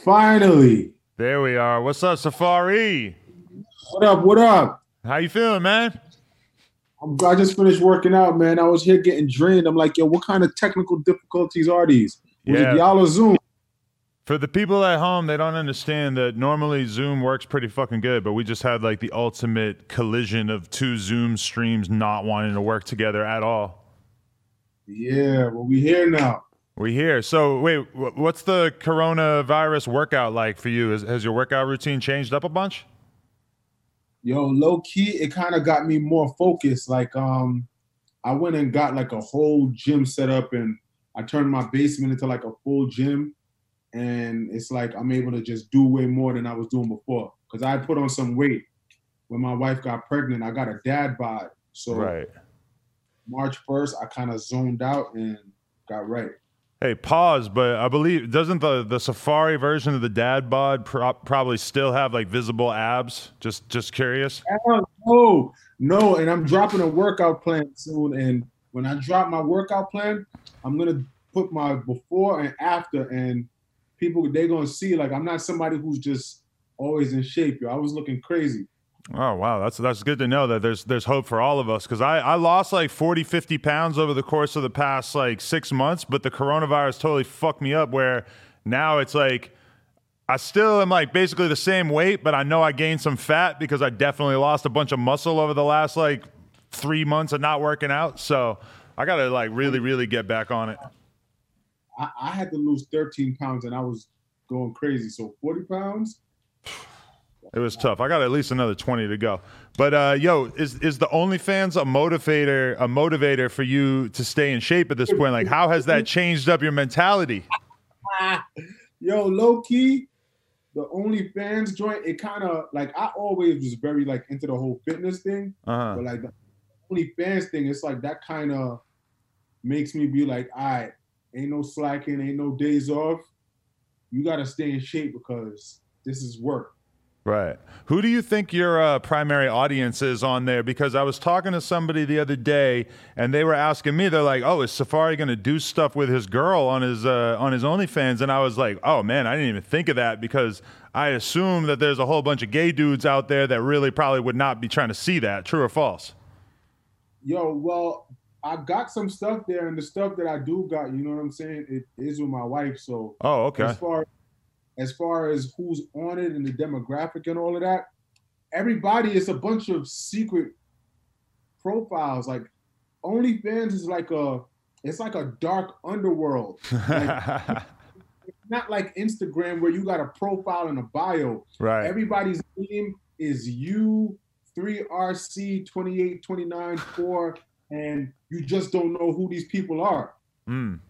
Finally. There we are. What's up, Safaree? What up? What up? How you feeling, man? I'm, I just finished working out, man. I was here getting drained. I'm like, yo, what kind of technical difficulties are these? Was Yeah. y'all or Zoom? For the people at home, they don't understand that normally Zoom works pretty fucking good, but we just had like the ultimate collision of two Zoom streams not wanting to work together at all. Yeah, well, we here now. We here. So wait, what's the coronavirus workout like for you? Has, has your workout routine changed up a bunch? Yo, low key, it kind of got me more focused. Like, um, I went and got like a whole gym set up, and I turned my basement into like a full gym. And it's like I'm able to just do way more than I was doing before. Cause I put on some weight when my wife got pregnant. I got a dad bod, so Right. March 1st, I kind of zoned out and got right. Hey, pause. But I believe doesn't the the Safaree version of the dad bod pro- probably still have like visible abs? Just just curious. No, no, and I'm dropping a workout plan soon. And when I drop my workout plan, I'm gonna put my before and after, and people they're gonna see like I'm not somebody who's just always in shape. Yo, I was looking crazy. Oh wow, that's that's good to know that there's there's hope for all of us because I, I lost like 40, 50 pounds over the course of the past like six months, but the coronavirus totally fucked me up where now it's like I still am like basically the same weight, but I know I gained some fat because I definitely lost a bunch of muscle over the last like three months of not working out. So I gotta like really, really get back on it. I, I had to lose 13 pounds, and I was going crazy. So 40 pounds. It was tough. I got at least another twenty to go. But uh, yo, is is the OnlyFans a motivator a motivator for you to stay in shape at this point? Like, how has that changed up your mentality? Yo, low key, the OnlyFans joint, it kind of like I always was very like into the whole fitness thing. Uh-huh. But like the OnlyFans thing, it's like that kind of makes me be like, all right, ain't no slacking, ain't no days off. You gotta stay in shape because this is work. Right. Who do you think your uh, primary audience is on there? Because I was talking to somebody the other day, and they were asking me, they're like, "Oh, is Safaree going to do stuff with his girl on his uh, on his OnlyFans?" And I was like, "Oh man, I didn't even think of that because I assume that there's a whole bunch of gay dudes out there that really probably would not be trying to see that. True or false?" Yo, well, I got some stuff there, and the stuff that I do got, you know what I'm saying, it is with my wife. So Oh, okay. as far as far as who's on it and the demographic and all of that, everybody is a bunch of secret profiles. Like OnlyFans is like a it's like a dark underworld. Like, not like Instagram where you got a profile and a bio. right. Everybody's name is you 3RC 28 29 4 and you just don't know who these people are. Mm,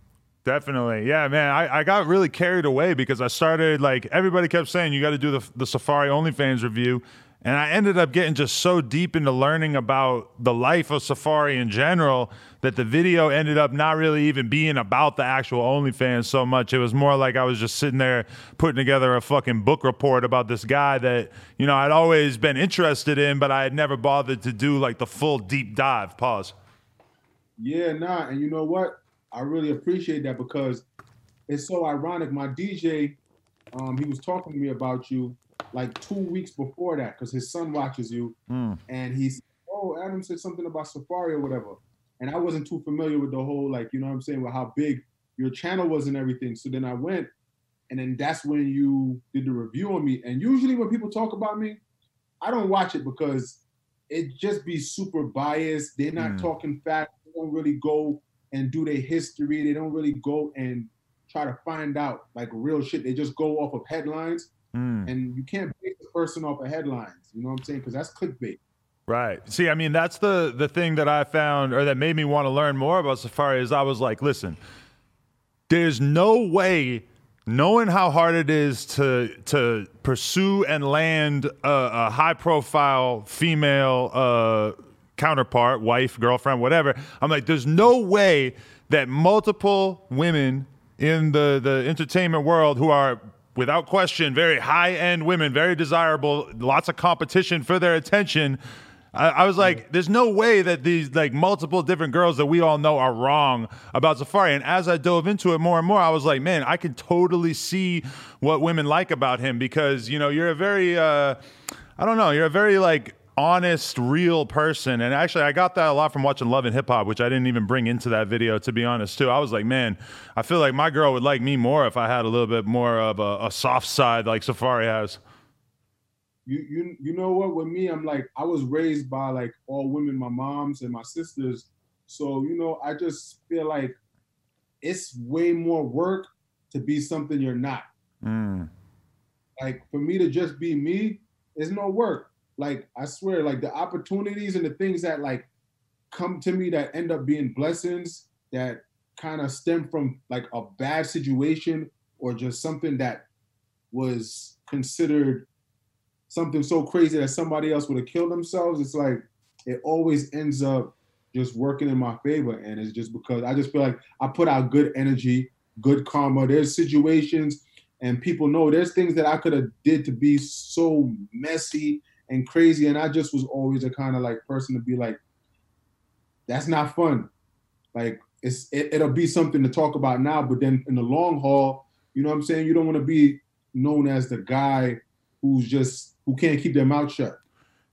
definitely. Yeah, man. I, I got really carried away because I started like everybody kept saying you got to do the the Safaree OnlyFans review. And I ended up getting just so deep into learning about the life of Safaree in general that the video ended up not really even being about the actual OnlyFans so much. It was more like I was just sitting there putting together a fucking book report about this guy that, you know, I'd always been interested in, but I had never bothered to do like the full deep dive. Pause. Yeah, nah, and you know what? I really appreciate that because it's so ironic. My DJ, um, he was talking to me about you like two weeks before that because his son watches you, Mm. and he's oh Adam said something about Safaree or whatever, and I wasn't too familiar with the whole like you know what I'm saying with how big your channel was and everything. So then I went, and then that's when you did the review on me. And usually when people talk about me, I don't watch it because it just be super biased. They're not Mm. talking facts. They don't really go and do their history. They don't really go and try to find out like real shit. They just go off of headlines, Mm. and you can't base a person off of headlines. You know what I'm saying? Because that's clickbait. Right. See, I mean, that's the the thing that I found, or that made me want to learn more about Safaree. Is I was like, listen, there's no way, knowing how hard it is to to pursue and land a, a high profile female uh, counterpart, wife, girlfriend, whatever. I'm like, there's no way that multiple women in the the entertainment world who are without question very high end women, very desirable, lots of competition for their attention. I, I, was like, there's no way that these like multiple different girls that we all know are wrong about Safaree. And as I dove into it more and more, I was like, man, I can totally see what women like about him because you know you're a very, uh, I don't know, you're a very like honest, real person. And actually, I got that a lot from watching Love and Hip Hop, which I didn't even bring into that video, to be honest, too. I was like, man, I feel like my girl would like me more if I had a little bit more of a, a soft side like Safaree has. You, you you know what with me I'm like I was raised by like all women my moms and my sisters so you know I just feel like it's way more work to be something you're not mm. like for me to just be me is no work like I swear, like the opportunities and the things that like come to me that end up being blessings that kind of stem from like a bad situation or just something that was considered something so crazy that somebody else would have killed themselves. It's like it always ends up just working in my favor. And it's just because I just feel like I put out good energy, good karma. There's situations and people know there's things that I could have did to be so messy and crazy. And I just was always a kind of like person to be like, that's not fun. Like it's it, it'll be something to talk about now, but then in the long haul, you know what I'm saying? You don't want to be known as the guy who's just who can't keep their mouth shut.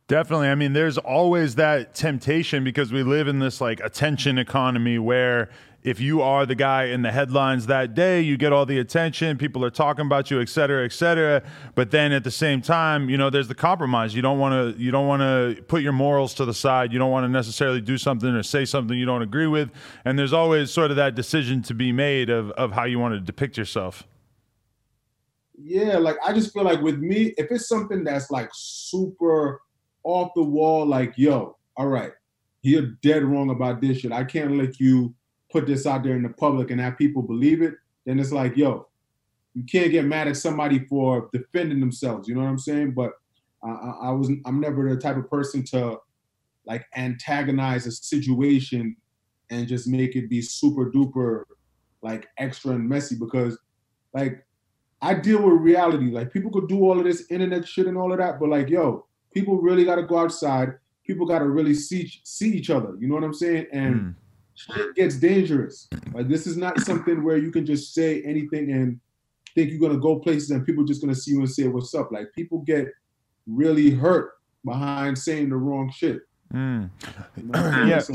Definitely. I mean, there's always that temptation because we live in this like attention economy where if you are the guy in the headlines that day, you get all the attention, people are talking about you, et cetera, et cetera. But then at the same time, you know, there's the compromise. You don't want to you don't want to put your morals to the side. You don't want to necessarily do something or say something you don't agree with. And there's always sort of that decision to be made of of how you want to depict yourself. Yeah, like I just feel like with me, if it's something that's like super off the wall, like, yo, all right, you're dead wrong about this shit. I can't let you put this out there in the public and have people believe it, then it's like, yo, you can't get mad at somebody for defending themselves. You know what I'm saying? But uh, I was I'm never the type of person to like antagonize a situation and just make it be super duper like extra and messy because like I deal with reality. Like people could do all of this internet shit and all of that, but like yo, people really got to go outside. People got to really see see each other. You know what I'm saying? And mm shit gets dangerous. Like this is not something where you can just say anything and think you're gonna go places and people just gonna see you and say what's up. Like people get really hurt behind saying the wrong shit. Mm. You know yeah. So,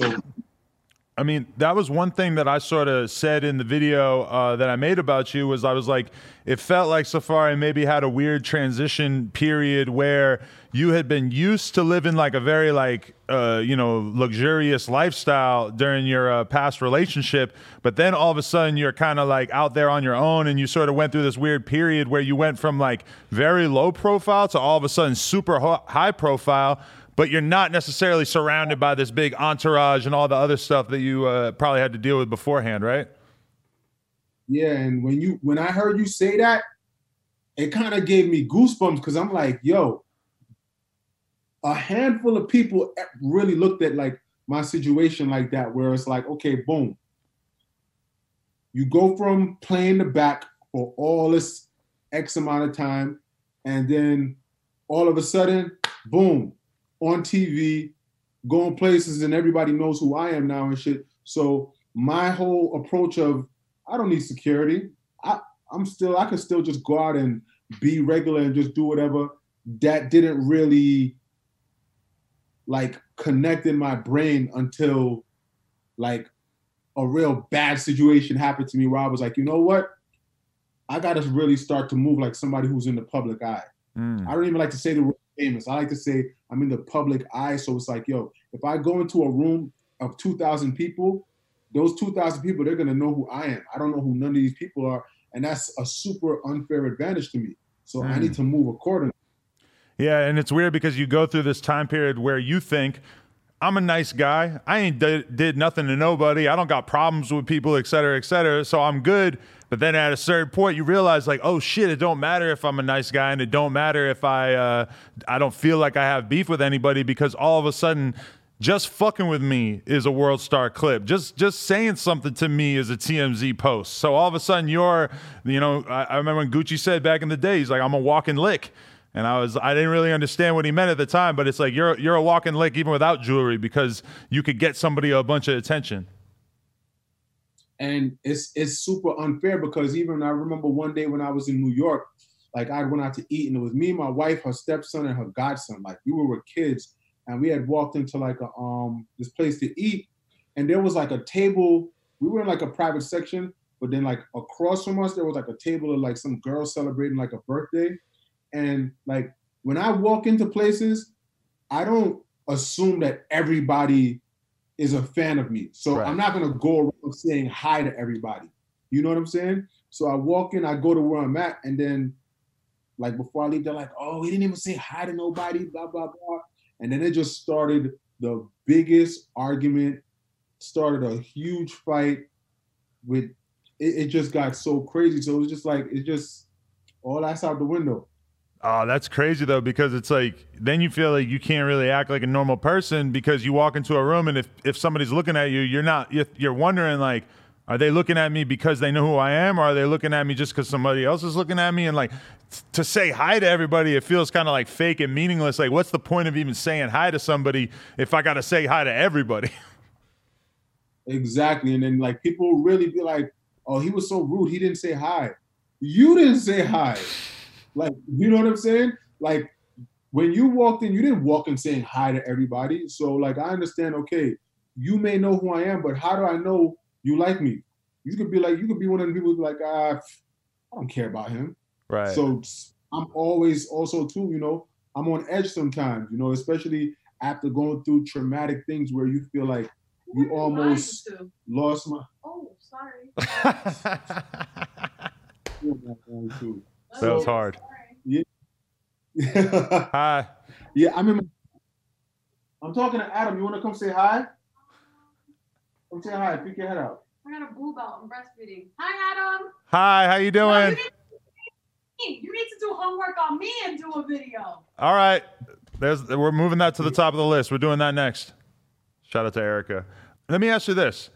I mean, that was one thing that I sort of said in the video uh, that I made about you was I was like, it felt like Safaree maybe had a weird transition period where you had been used to living like a very like uh, you know luxurious lifestyle during your uh, past relationship, but then all of a sudden you're kind of like out there on your own, and you sort of went through this weird period where you went from like very low profile to all of a sudden super high profile but you're not necessarily surrounded by this big entourage and all the other stuff that you uh, probably had to deal with beforehand, right? Yeah, and when you when I heard you say that, it kind of gave me goosebumps because I'm like, yo, a handful of people really looked at like my situation like that, where it's like, okay, boom. You go from playing the back for all this X amount of time, and then all of a sudden, boom, on TV, going places, and everybody knows who I am now and shit. So my whole approach of I don't need security. I I'm still I can still just go out and be regular and just do whatever. That didn't really like connect in my brain until like a real bad situation happened to me where I was like, you know what? I gotta really start to move like somebody who's in the public eye. Mm. I don't even like to say the word famous. I like to say I'm in the public eye. So it's like, yo, if I go into a room of 2,000 people, those 2,000 people, they're going to know who I am. I don't know who none of these people are. And that's a super unfair advantage to me. So mm. I need to move accordingly. Yeah. And it's weird because you go through this time period where you think, I'm a nice guy. I ain't did, did nothing to nobody. I don't got problems with people, et cetera, et cetera. So I'm good. But then at a certain point, you realize like, oh shit, it don't matter if I'm a nice guy, and it don't matter if I uh, I don't feel like I have beef with anybody because all of a sudden, just fucking with me is a world star clip. Just just saying something to me is a TMZ post. So all of a sudden, you're, you know, I, I remember when Gucci said back in the day, he's like, I'm a walking lick. And I was I didn't really understand what he meant at the time, but it's like you're you're a walking lick even without jewelry because you could get somebody a bunch of attention. And it's it's super unfair because even I remember one day when I was in New York, like I went out to eat and it was me, my wife, her stepson, and her godson. Like we were kids, and we had walked into like a um this place to eat, and there was like a table. We were in like a private section, but then like across from us there was like a table of like some girls celebrating like a birthday, and like when I walk into places, I don't assume that everybody is a fan of me. So right. I'm not gonna go around saying hi to everybody. You know what I'm saying? So I walk in, I go to where I'm at, and then like before I leave, they're like, "Oh, he didn't even say hi to nobody," blah blah blah, and then it just started the biggest argument, started a huge fight. With it, it just got so crazy. So it was just like it just all that's out the window. Oh, that's crazy though, because it's like then you feel like you can't really act like a normal person because you walk into a room and if if somebody's looking at you, you're not you're wondering like, are they looking at me because they know who I am, or are they looking at me just because somebody else is looking at me? And like to say hi to everybody, it feels kind of like fake and meaningless. Like, what's the point of even saying hi to somebody if I got to say hi to everybody? Exactly, and then like people really be like, "Oh, he was so rude. He didn't say hi." You didn't say hi. Like, you know what I'm saying? Like, when you walked in, you didn't walk in saying hi to everybody. So, like, I understand, okay, you may know who I am, but how do I know you like me? You could be like, you could be one of the people like, ah, I don't care about him. Right. So I'm always also too, you know, I'm on edge sometimes, you know, especially after going through traumatic things where you feel like you almost lost my. Oh, sorry. That was hard. Yeah. hi. Yeah, I'm in. I'm talking to Adam. You want to come say hi? Come say hi. Pick your head out. I got a boob out. I'm breastfeeding. Hi, Adam. Hi. How you doing? No, you, you need to do homework on me and do a video. All right. There's. We're moving that to the top of the list. We're doing that next. Shout out to Erica. Let me ask you this: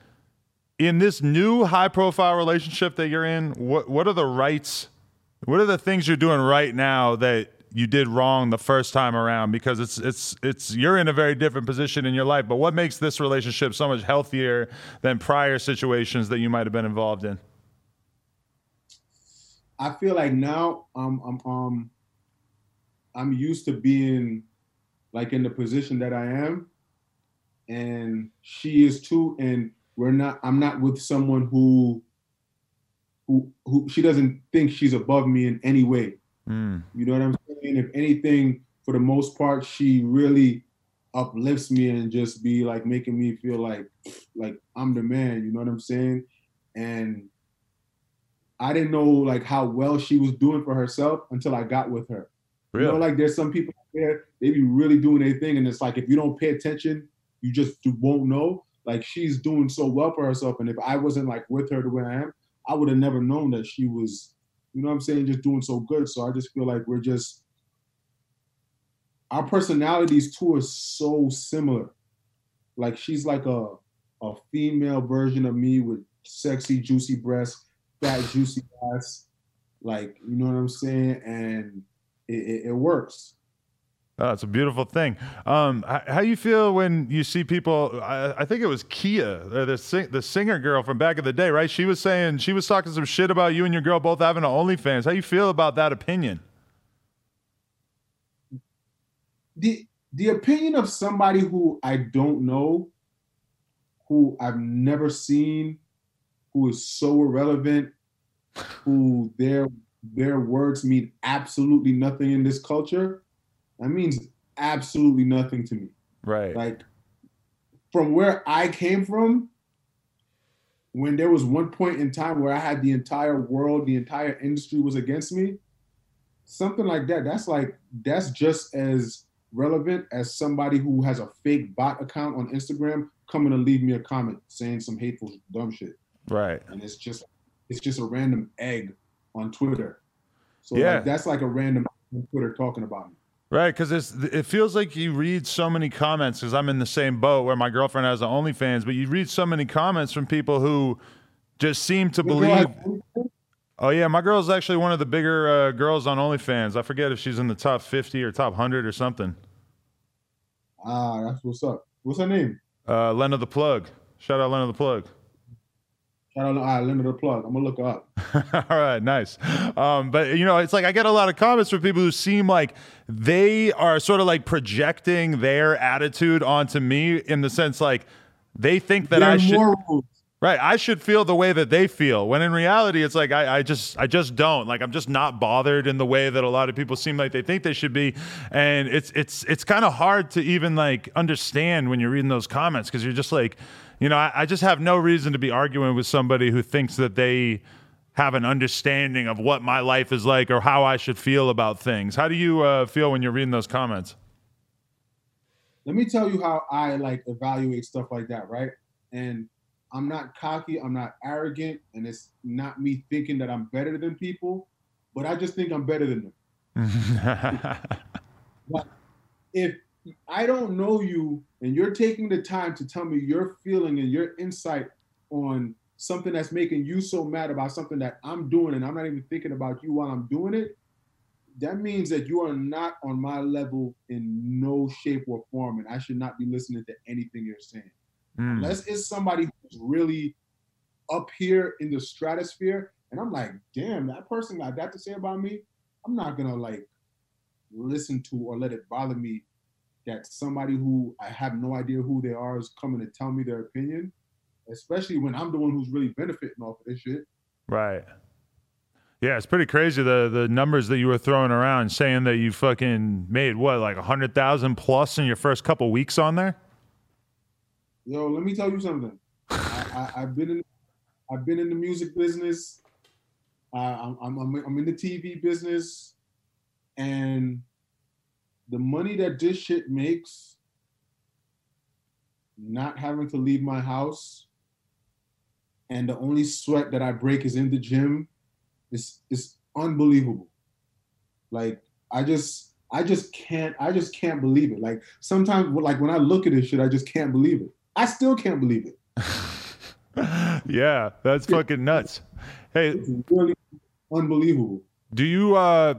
In this new high-profile relationship that you're in, what what are the rights? What are the things you're doing right now that you did wrong the first time around? Because it's it's it's you're in a very different position in your life. But what makes this relationship so much healthier than prior situations that you might have been involved in? I feel like now I'm I'm um I'm used to being like in the position that I am, and she is too. And we're not. I'm not with someone who who who she doesn't think she's above me in any way. Mm. You know what I'm saying? If anything, for the most part, she really uplifts me and just be like making me feel like like I'm the man. You know what I'm saying? And I didn't know like how well she was doing for herself until I got with her. Really? You know, like there's some people there, they be really doing their thing, and it's like if you don't pay attention, you just won't know. Like she's doing so well for herself, and if I wasn't like with her the way I am, I would have never known that she was, you know what I'm saying, just doing so good. So I just feel like we're just our personalities too are so similar. Like she's like a a female version of me with sexy, juicy breasts, fat, juicy ass. Like, you know what I'm saying? And it, it, it works. Oh, it's a beautiful thing. Um, how, you feel when you see people? I, I think it was Kia, the sing, the singer girl from back in the day, right? She was saying she was talking some shit about you and your girl both having an OnlyFans. How you feel about that opinion? The the opinion of somebody who I don't know, who I've never seen, who is so irrelevant, who their their words mean absolutely nothing in this culture that means absolutely nothing to me. Right. Like from where I came from, when there was one point in time where I had the entire world, the entire industry was against me, something like that, that's like, that's just as relevant as somebody who has a fake bot account on Instagram coming to leave me a comment saying some hateful, dumb shit. Right. And it's just, it's just a random egg on Twitter. So yeah. like, that's like a random Twitter talking about me. Right, because it feels like you read so many comments. Because I'm in the same boat where my girlfriend has the OnlyFans, but you read so many comments from people who just seem to believe. Oh yeah, my girl's actually one of the bigger uh, girls on OnlyFans. I forget if she's in the top fifty or top hundred or something. Ah, that's what's up. What's her name? Uh, Lena the Plug. Shout out Lena the Plug. Shout out, ah, Lena the Plug. I'm gonna look up. All right, nice. Um, but you know, it's like I get a lot of comments from people who seem like they are sort of like projecting their attitude onto me in the sense like they think that They're I should. Right. I should feel the way that they feel. When in reality, it's like I, I just I just don't. Like I'm just not bothered in the way that a lot of people seem like they think they should be. And it's it's it's kind of hard to even like understand when you're reading those comments because you're just like, you know, I, I just have no reason to be arguing with somebody who thinks that they have an understanding of what my life is like or how I should feel about things. How do you uh, feel when you're reading those comments? Let me tell you how I like evaluate stuff like that, right? And I'm not cocky, I'm not arrogant, and it's not me thinking that I'm better than people, but I just think I'm better than them. If I don't know you and you're taking the time to tell me your feeling and your insight on something that's making you so mad about something that I'm doing and I'm not even thinking about you while I'm doing it, that means that you are not on my level in no shape or form, and I should not be listening to anything you're saying. Mm. Unless it's somebody who's really up here in the stratosphere, and I'm like, damn, that person got that to say about me. I'm not gonna like listen to or let it bother me that somebody who I have no idea who they are is coming to tell me their opinion, especially when I'm the one who's really benefiting off of this shit. Right. Yeah, it's pretty crazy the the numbers that you were throwing around, saying that you fucking made what like a hundred thousand plus in your first couple weeks on there. Yo, let me tell you something. I, I, I've been in, I've been in the music business. Uh, I'm, I'm I'm in the TV business, and the money that this shit makes, not having to leave my house, and the only sweat that I break is in the gym, is is unbelievable. Like I just I just can't I just can't believe it. Like sometimes like when I look at this shit, I just can't believe it. I still can't believe it. yeah, that's fucking nuts. Hey, It's really unbelievable. do you uh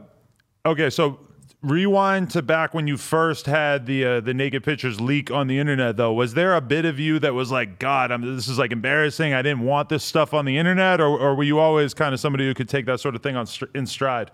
okay, so rewind to back when you first had the uh, the naked pictures leak on the internet though. Was there a bit of you that was like, god, I'm, this is like embarrassing. I didn't want this stuff on the internet or or were you always kind of somebody who could take that sort of thing on str- in stride?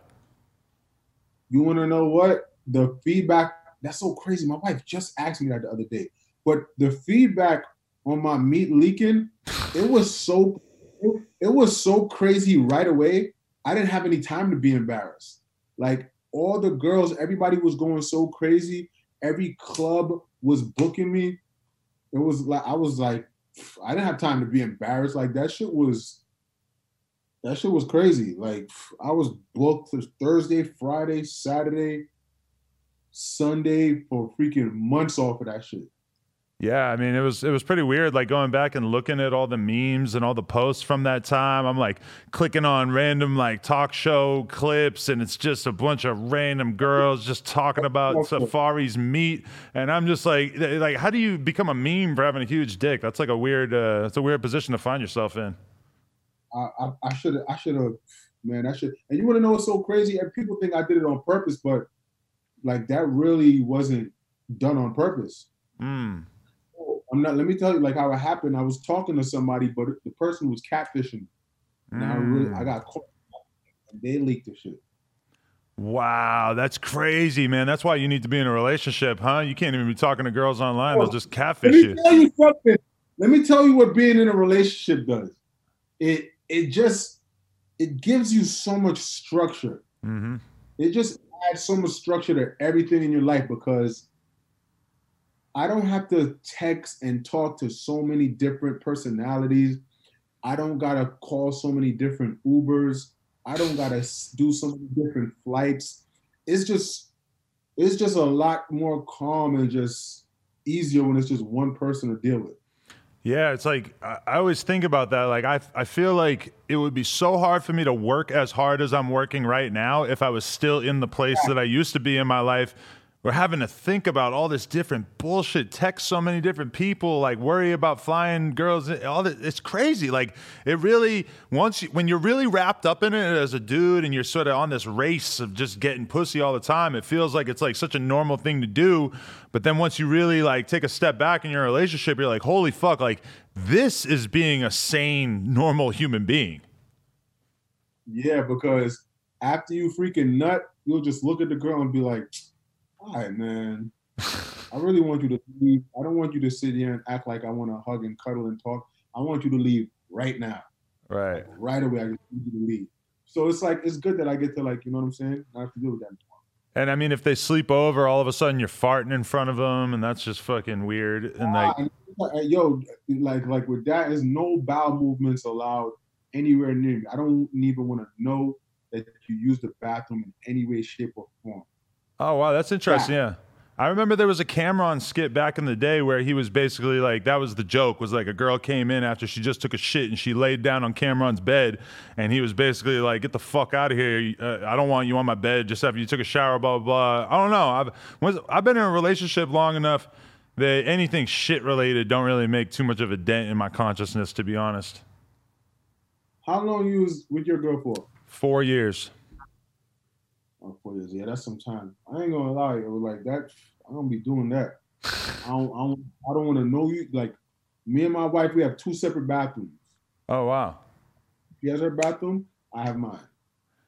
You want to know what? The feedback, that's so crazy. My wife just asked me that the other day. But the feedback on my meat leaking, it was so it, it was so crazy right away. I didn't have any time to be embarrassed. Like all the girls, everybody was going so crazy. Every club was booking me. It was like I was like, I didn't have time to be embarrassed. Like that shit was that shit was crazy. Like I was booked to Thursday, Friday, Saturday, Sunday for freaking months off of that shit. Yeah, I mean it was it was pretty weird like going back and looking at all the memes and all the posts from that time. I'm like clicking on random like talk show clips and it's just a bunch of random girls just talking about Safaree's meat and I'm just like like how do you become a meme for having a huge dick? That's like a weird uh that's a weird position to find yourself in. I should have I should have man I should and you want to know what's so crazy? And people think I did it on purpose, but like that really wasn't done on purpose. Mm. I'm not. Let me tell you, like how it happened. I was talking to somebody, but the person was catfishing. And I really, I got caught. And they leaked the shit. Wow, that's crazy, man. That's why you need to be in a relationship, huh? You can't even be talking to girls online. They'll just catfish Let me you. tell you something. Let me tell you what being in a relationship does. It it just it gives you so much structure. hmm It just adds so much structure to everything in your life because I don't have to text and talk to so many different personalities. I don't gotta call so many different Ubers. I don't gotta do so many different flights. It's just it's just a lot more calm and just easier when it's just one person to deal with. Yeah, it's like I, I always think about that. Like I, I feel like it would be so hard for me to work as hard as I'm working right now if I was still in the place that I used to be in my life we're having to think about all this different bullshit, text so many different people, like worry about flying girls, all that. It's crazy. Like it really once you, when you're really wrapped up in it as a dude and you're sort of on this race of just getting pussy all the time, it feels like it's like such a normal thing to do. But then once you really like take a step back in your relationship, you're like, holy fuck, like this is being a sane, normal human being. Yeah, because after you freaking nut, you'll just look at the girl and be like, all right, man. I really want you to leave. I don't want you to sit here and act like I want to hug and cuddle and talk. I want you to leave right now. Right. Right away. I just need you to leave. So it's like it's good that I get to like, you know what I'm saying? Not have to deal with that anymore. And I mean, if they sleep over, all of a sudden you're farting in front of them, and that's just fucking weird. And like, Ah, yo, like like with that, is no bowel movements allowed anywhere near me. I don't even want to know that you use the bathroom in any way, shape, or form. Oh wow, that's interesting. Yeah. I remember there was a Cam'ron skit back in the day where he was basically like that was the joke was like a girl came in after she just took a shit and she laid down on Cam'ron's bed and he was basically like get the fuck out of here uh, I don't want you on my bed just after you took a shower blah blah blah I don't know I've was, I've been in a relationship long enough that anything shit related don't really make too much of a dent in my consciousness to be honest How long you was with your girl for? 4 years Four years. Yeah, that's some time. I ain't gonna lie, it was like that. I'm gonna be doing that. I don't. I don't, I don't want to know you. Like me and my wife, we have two separate bathrooms. oh wow She has her bathroom. I have mine.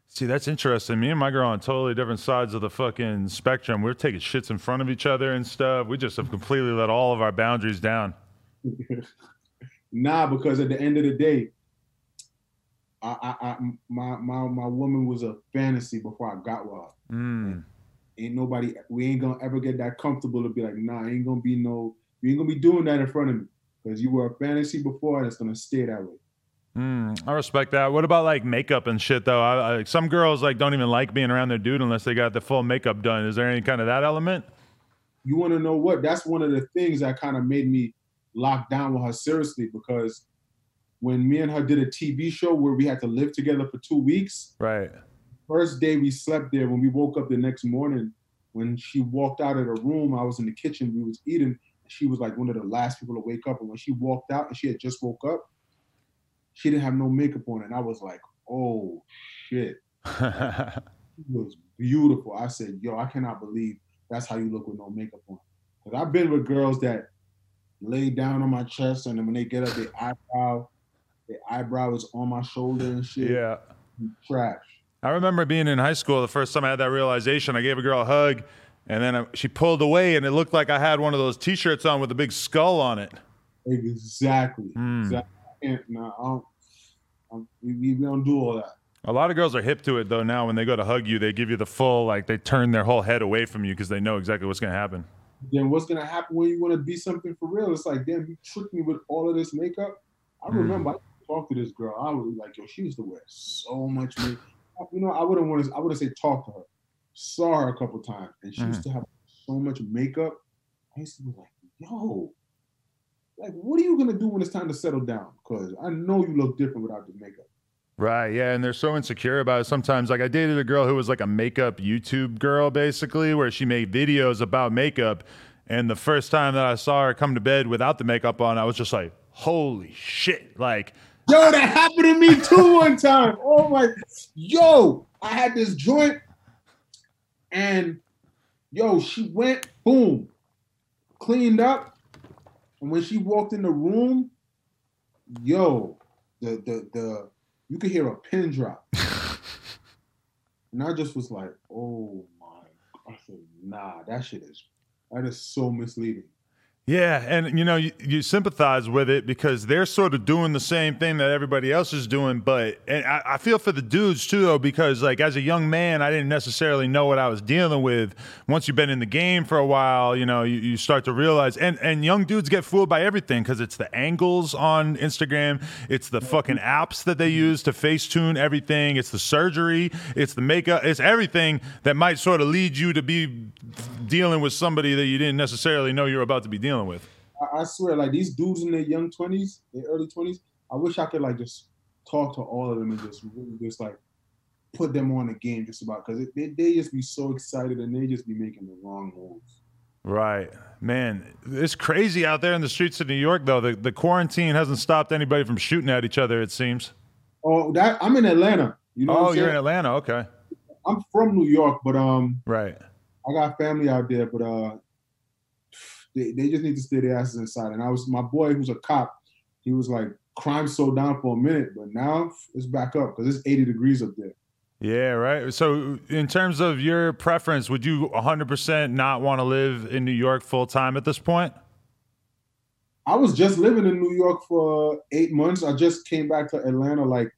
See, that's interesting. Me and my girl on totally different sides of the fucking spectrum. We're taking shits in front of each other and stuff. We just have completely let all of our boundaries down. nah, because at the end of the day, I, I, I my, my, my woman was a fantasy before I got with her. Mm. Ain't nobody. We ain't gonna ever get that comfortable to be like, nah, ain't gonna be no. You ain't gonna be doing that in front of me because you were a fantasy before, and it's gonna stay that way. Mm, I respect that. What about like makeup and shit though? I, I, some girls like don't even like being around their dude unless they got the full makeup done. Is there any kind of that element? you want to know what? That's one of the things that kind of made me lock down with her seriously because when me and her did a TV show where we had to live together for two weeks, Right. first day we slept there, when we woke up the next morning, when she walked out of the room, I was in the kitchen, we was eating. She was like one of the last people to wake up. And when she walked out and she had just woke up, she didn't have no makeup on. And I was like, oh shit. She was beautiful. I said, yo, I cannot believe that's how you look with no makeup on. Because I've been with girls that lay down on my chest and then when they get up, their eyebrow, their eyebrow was on my shoulder and shit. yeah. Trash. I remember being in high school the first time I had that realization. I gave a girl a hug, and then I, she pulled away, and it looked like I had one of those T-shirts on with a big skull on it. Exactly. Mm. Exactly. I can't, I don't, I'm, we, we don't do all that. A lot of girls are hip to it though. Now, when they go to hug you, they give you the full like they turn their whole head away from you because they know exactly what's gonna happen. Then what's gonna happen when you want to be something for real? It's like, damn, you tricked me with all of this makeup. I Mm. remember I talked to this girl. I was like, yo, she used to wear so much makeup. You know, I wouldn't want to. I wouldn't say talk to her. Saw her a couple times, and she Mm-hmm. used to have so much makeup. I used to be like, yo, like, what are you gonna do when it's time to settle down? Because I know you look different without the makeup. Right. Yeah. And they're so insecure about it. Sometimes, like, I dated a girl who was like a makeup YouTube girl, basically, where she made videos about makeup. And the first time that I saw her come to bed without the makeup on, I was just like, holy shit. Like, Yo, that happened to me too one time. Oh my, yo, I had this joint, and yo, she went boom, cleaned up, and when she walked in the room, yo, the the the you could hear a pin drop, and I just was like, oh my, I said, nah, that shit is that is so misleading. Yeah, and you know, you, you sympathize with it because they're sort of doing the same thing that everybody else is doing. But and I, I feel for the dudes too, though, because like as a young man, I didn't necessarily know what I was dealing with. Once you've been in the game for a while, you know, you, you start to realize. And and young dudes get fooled by everything because it's the angles on Instagram, it's the fucking apps that they use to face tune everything, it's the surgery, it's the makeup, it's everything that might sort of lead you to be dealing with somebody that you didn't necessarily know you're about to be dealing with. I, I swear, like these dudes in their young twenties, their early twenties, I wish I could like just talk to all of them and just really just like put them on the game just about because they, they just be so excited and they just be making the wrong moves. Right. Man, it's crazy out there in the streets of New York, though. The, the quarantine hasn't stopped anybody from shooting at each other, it seems. Oh, that I'm in Atlanta. You know oh, you're in? Atlanta. Okay. I'm from New York, but um, Right. I got family out there, but uh, they, they just need to stay their asses inside. And I was my boy, who's a cop. He was like, crime slowed down for a minute, but now it's back up because it's 80 degrees up there. Yeah, right. So, in terms of your preference, would you 100% not want to live in New York full time at this point? I was just living in New York for eight months. I just came back to Atlanta like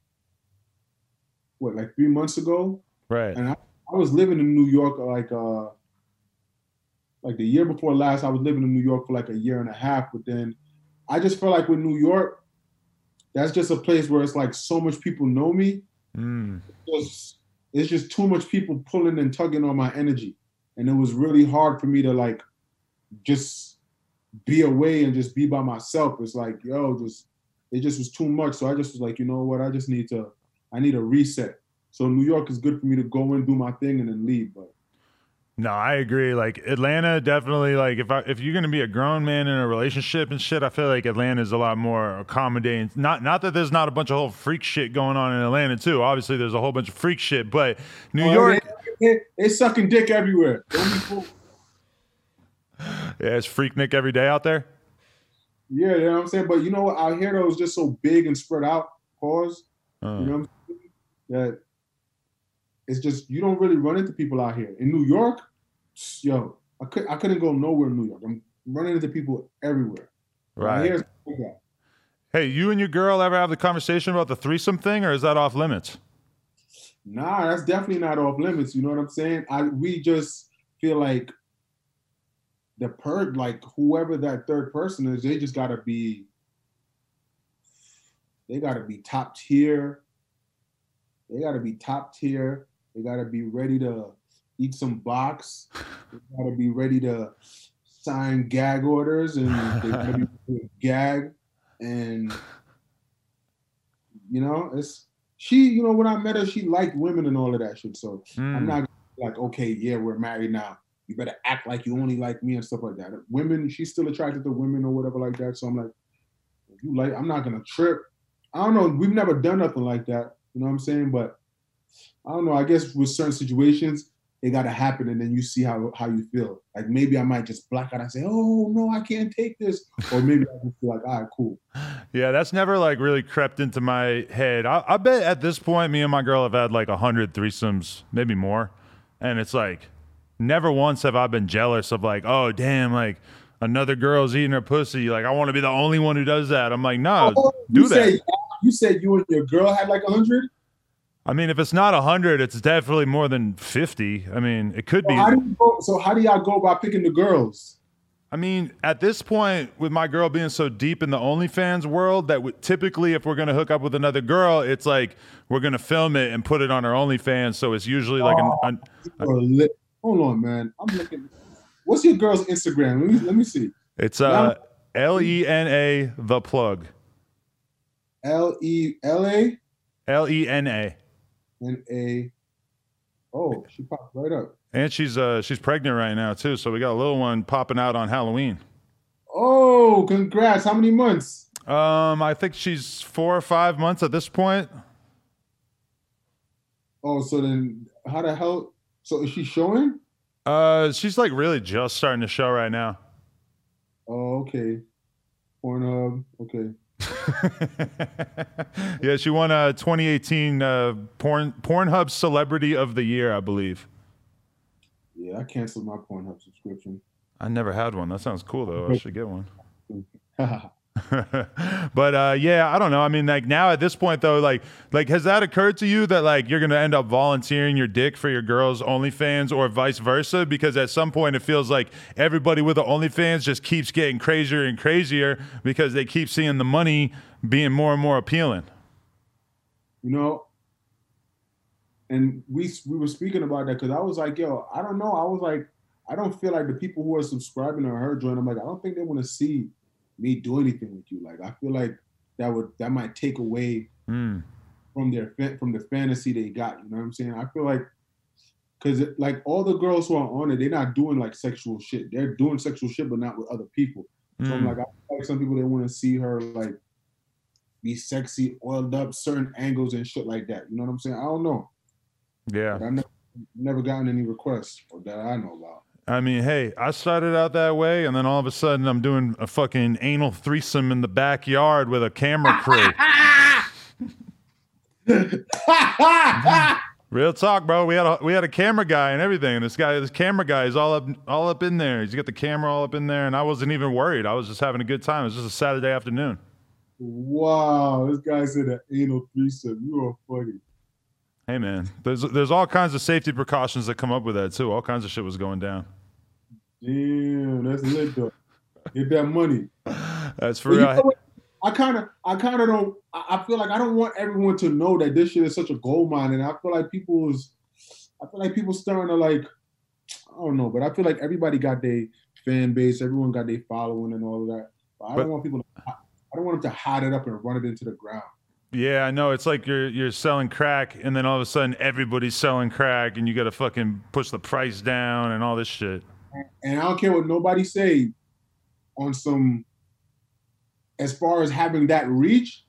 what, like three months ago. Right. And I, I was living in New York like uh like the year before last, I was living in New York for like a year and a half, but then I just felt like with New York, that's just a place where it's like so much people know me. Mm. Just it's just too much people pulling and tugging on my energy. And it was really hard for me to like just be away and just be by myself. It's like, yo, just it just was too much. So I just was like, you know what? I just need to I need a reset. So New York is good for me to go and do my thing and then leave. But No, I agree. Like Atlanta, definitely. Like if I, if you're gonna be a grown man in a relationship and shit, I feel like Atlanta is a lot more accommodating. Not not that there's not a bunch of whole freak shit going on in Atlanta too. Obviously, there's a whole bunch of freak shit, but New Oh, York, they, they, they sucking dick everywhere. Don't be fooled. yeah, it's freak freaknik every day out there. Yeah, you know what I'm saying? But you know what? Out here though is just so big and spread out, pause. Uh, You know what I'm saying? That it's just you don't really run into people out here. In New York, yo, I could I couldn't go nowhere in New York. I'm running into people everywhere. Right. here, it's like that. Hey, you and your girl ever have the conversation about the threesome thing, or is that off limits? Nah, that's definitely not off limits. You know what I'm saying? I we just feel like the per like whoever that third person is, they just gotta be they gotta be top tier. They gotta be top tier. They gotta be ready to eat some box. They gotta be ready to sign gag orders and they gotta be ready to gag. And you know it's she you know when I met her she liked women and all of that shit. So I'm Mm. not like okay yeah we're married now. You better act like you only like me and stuff like that. Women she's still attracted to women or whatever like that. So I'm like you like I'm not gonna trip. I don't know. We've never done nothing like that. You know what I'm saying? But I don't know I guess with certain situations it got to happen and then you see how how you feel like maybe I might just black out and say oh no I can't take this or maybe I just feel like all right cool Yeah, that's never like really crept into my head. I, I bet at this point, me and my girl have had like a hundred threesomes, maybe more, and it's like never once have I been jealous of like, oh damn, like another girl's eating her pussy. Like I want to be the only one who does that. I'm like, no, Oh, do you that. Said, you said you and your girl had like a hundred I mean, if it's not a hundred, it's definitely more than fifty. I mean, it could So be. how go, so how do y'all go about picking the girls? I mean, at this point, with my girl being so deep in the OnlyFans world, that w- typically, if we're gonna hook up with another girl, it's like we're gonna film it and put it on our OnlyFans. So it's usually like an, an Or lit- Hold on, man. I'm looking. What's your girl's Instagram? Let me let me see. it's uh L E N A the plug L E L A L E N A, N A. Oh, she popped right up. and she's uh she's pregnant right now too. So we got a little one popping out on Halloween. Oh, congrats! How many months? Um, I think she's four or five months at this point. Oh, so then how the hell? So is she showing? Uh, she's like really just starting to show right now. Oh, okay. Pornhub. Okay. yeah, she won a 2018 uh, porn Pornhub Celebrity of the Year, I believe. Yeah, I canceled my Pornhub subscription. I never had one. That sounds cool though. I should get one. but uh, yeah, I don't know. I mean, like now at this point though, like like has that occurred to you that like you're gonna end up volunteering your dick for your girls' OnlyFans or vice versa? Because at some point it feels like everybody with the OnlyFans just keeps getting crazier and crazier because they keep seeing the money being more and more appealing. you know. And we we were speaking about that because I was like, yo, I don't know. I was like, I don't feel like the people who are subscribing to her joint. I'm like, I don't think they want to see me do anything with you. Like, I feel like that would that might take away Mm. from their from the fantasy they got. You know what I'm saying? I feel like because like all the girls who are on it, they're not doing like sexual shit. They're doing sexual shit, but not with other people. So I'm Mm. like, I feel like some people they want to see her like be sexy, oiled up, certain angles and shit like that. You know what I'm saying? I don't know. yeah. I never, never gotten any requests or that I know about. I mean, hey, I started out that way, and then all of a sudden, I'm doing a fucking anal threesome in the backyard with a camera crew. Real talk, bro. We had a we had a camera guy and everything, and this guy, this camera guy, is all up all up in there. He's got the camera all up in there, and I wasn't even worried. I was just having a good time. It was just a Saturday afternoon. wow, this guy said an anal threesome. You are funny. Hey, man, there's there's all kinds of safety precautions that come up with that too. All kinds of shit was going down. Damn, that's lit though. Get that money. That's for real. I kind of, I kind of don't. I feel like I don't want everyone to know that this shit is such a gold mine, and I feel like people is, I feel like people starting to like, I don't know, but I feel like everybody got their fan base, everyone got their following and all of that. But I But- don't want people to, I don't want them to hide it up and run it into the ground. Yeah, I know. It's like you're you're selling crack, and then all of a sudden everybody's selling crack, and you got to fucking push the price down and all this shit. And I don't care what nobody say on some as far as having that reach,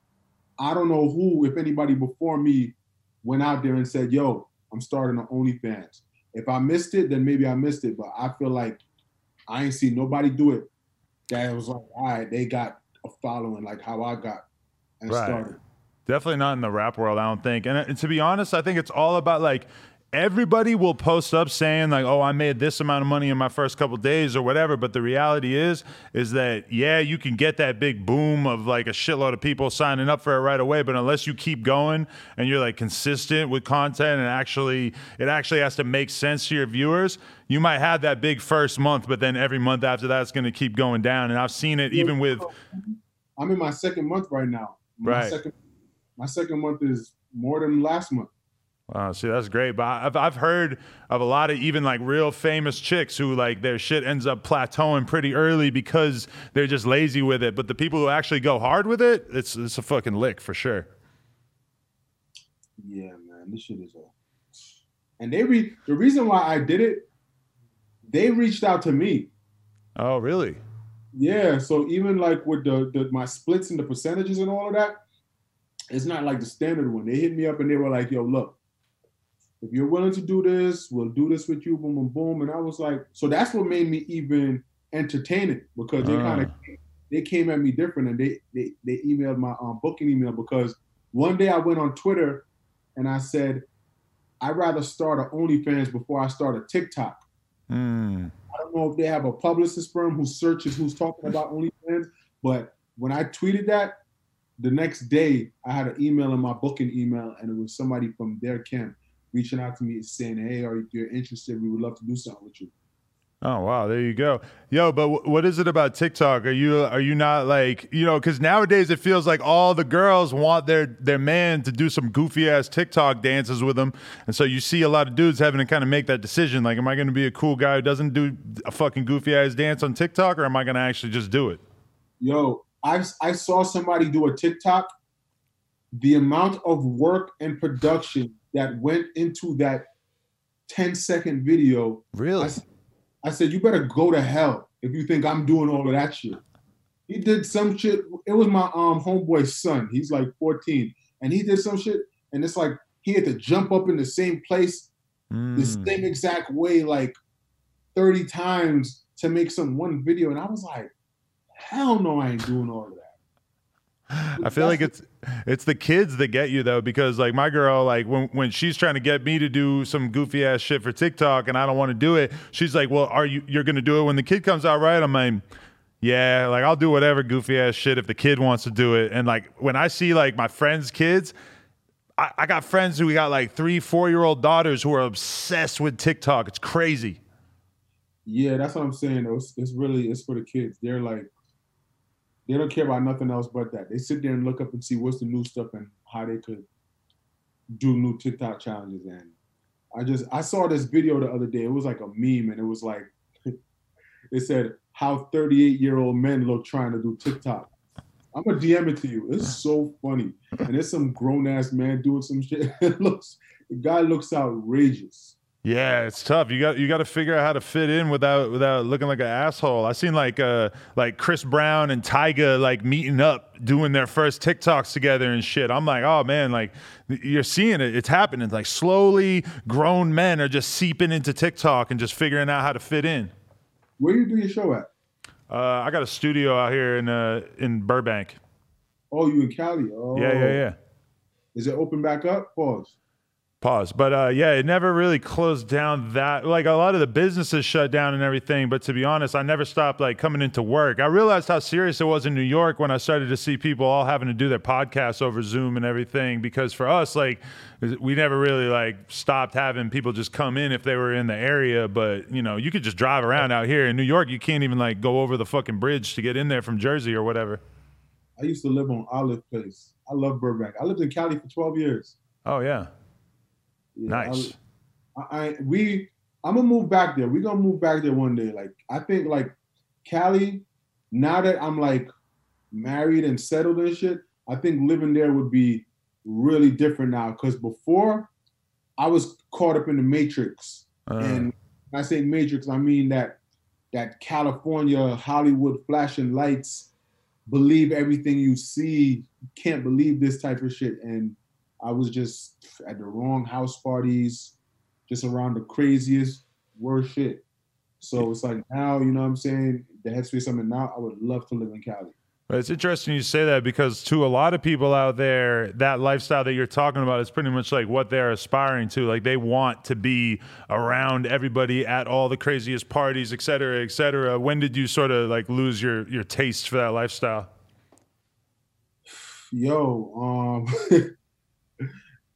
I don't know who, if anybody before me, went out there and said, yo, I'm starting an OnlyFans. If I missed it, then maybe I missed it. But I feel like I ain't seen nobody do it. That was like, all right, they got a following like how I got and Right. started. Definitely not in the rap world, I don't think. And, and to be honest, I think it's all about like everybody will post up saying like, "Oh, I made this amount of money in my first couple days or whatever." But the reality is, is that yeah, you can get that big boom of like a shitload of people signing up for it right away. But unless you keep going and you're like consistent with content and actually it actually has to make sense to your viewers, you might have that big first month, but then every month after that, it's going to keep going down. And I've seen it even with I'm in my second month right now. My Right. second my second month is more than last month. Wow, see, that's great. But I've I've heard of a lot of even like real famous chicks who like their shit ends up plateauing pretty early because they're just lazy with it. But the people who actually go hard with it, it's it's a fucking lick for sure. Yeah, man, this shit is a. And they re the reason why I did it, they reached out to me. Oh, really? Yeah, so even like with the, the my splits and the percentages and all of that, it's not like the standard one. They hit me up and they were like, "Yo, look, if you're willing to do this, we'll do this with you." Boom, boom, boom. And I was like, so that's what made me even entertain it because they kind of they came at me different and they they they emailed my um, booking email because one day I went on Twitter and I said, I'd rather start an OnlyFans before I start a TikTok. Hmm. I don't know if they have a publicist firm who searches who's talking about OnlyFans, but when I tweeted that, the next day I had an email in my booking email, and it was somebody from their camp reaching out to me saying, "Hey, are you- if you're interested, we would love to do something with you." Oh wow, there you go, yo. But w- what is it about TikTok? Are you are you not like you know? Because nowadays it feels like all the girls want their their man to do some goofy ass TikTok dances with them, and so you see a lot of dudes having to kind of make that decision. Like, am I going to be a cool guy who doesn't do a fucking goofy ass dance on TikTok, or am I going to actually just do it? Yo, I I saw somebody do a TikTok. The amount of work and production that went into that 10 second video Really? I said, you better go to hell if you think I'm doing all of that shit. He did some shit. It was my um homeboy's son. He's like 14. And he did some shit. And it's like he had to jump up in the same place, the Mm. same exact way, like 30 times to make some one video. And I was like, hell no, I ain't doing all of that. I feel like it's it's the kids that get you though, because like my girl, like when when she's trying to get me to do some goofy ass shit for TikTok and I don't want to do it, she's like, "Well, are you you're gonna do it when the kid comes out, right?" I'm like, "Yeah, like I'll do whatever goofy ass shit if the kid wants to do it." And like when I see like my friends' kids. I, I got friends who we got like three, four year old daughters who are obsessed with TikTok. It's crazy. Yeah, that's what I'm saying. Though. It's, it's really it's for the kids. They're like, they don't care about nothing else but that. They sit there and look up and see what's the new stuff and how they could do new TikTok challenges. And I just I saw this video the other day. It was like a meme, and it was like, it said how 38 year old men look trying to do TikTok. I'm gonna DM it to you. It's so funny, and there's some grown ass man doing some shit. It looks the guy looks outrageous. Yeah, it's tough. You got you got to figure out how to fit in without without looking like an asshole. I seen like uh like Chris Brown and Tyga like meeting up, doing their first TikToks together and shit. I'm like, oh man, like you're seeing it. It's happening. Like slowly, grown men are just seeping into TikTok and just figuring out how to fit in. Where do you do your show at? Uh, I got a studio out here in uh in Burbank. Oh, you in Cali? Oh, Yeah, yeah, yeah. Is it open back up? Pause. Pause. But uh, yeah, it never really closed down that. Like a lot of the businesses shut down and everything. But to be honest, I never stopped like coming into work. I realized how serious it was in New York when I started to see people all having to do their podcasts over Zoom and everything. Because for us, like we never really like stopped having people just come in if they were in the area. But you know, you could just drive around out here in New York. You can't even like go over the fucking bridge to get in there from Jersey or whatever. I used to live on Olive Place. I love Burbank. I lived in Cali for 12 years. Oh yeah, Yeah, nice. I, I we I'm gonna move back there. We're gonna move back there one day. Like I think like Cali, now that I'm like married and settled and shit, I think living there would be really different now. Cause before I was caught up in the matrix. Uh, And when I say matrix, I mean that that California Hollywood flashing lights, believe everything you see, can't believe this type of shit. And I was just at the wrong house parties, just around the craziest worst shit. So it's like now, you know what I'm saying? The headspace I'm in now, I would love to live in Cali. But it's interesting you say that because to a lot of people out there, that lifestyle that you're talking about is pretty much like what they're aspiring to. Like they want to be around everybody at all the craziest parties, et cetera, et cetera. When did you sort of like lose your your taste for that lifestyle? Yo, um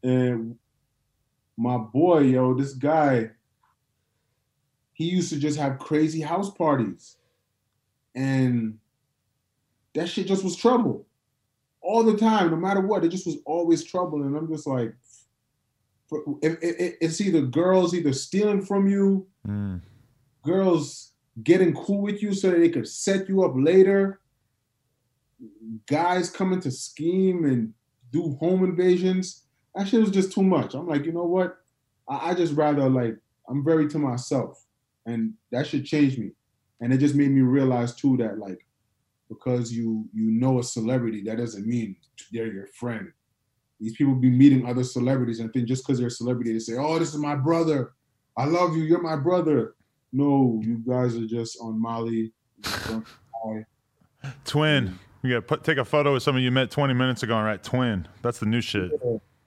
and my boy, yo, this guy, he used to just have crazy house parties. And that shit just was trouble. All the time, no matter what, it just was always trouble. And I'm just like, for- if, if, it's either girls either stealing from you, Mm. girls getting cool with you so that they could set you up later, guys coming to scheme and do home invasions. That shit was just too much. I'm like, you know what? I, I just rather like I'm very to myself, and that should change me. And it just made me realize too that like because you you know a celebrity, that doesn't mean they're your friend. These people be meeting other celebrities and think just because they're a celebrity, they say, "Oh, this is my brother. I love you. You're my brother." No, you guys are just on Molly. Twin. You got put take a photo with someone you met 20 minutes ago and write twin. That's the new shit.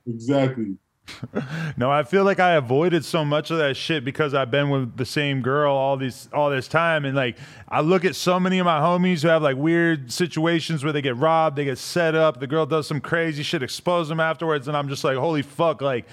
Exactly. No, I feel like I avoided so much of that shit because I've been with the same girl all these all this time, and like I look at so many of my homies who have like weird situations where they get robbed, they get set up, the girl does some crazy shit, expose them afterwards, and I'm just like, holy fuck, like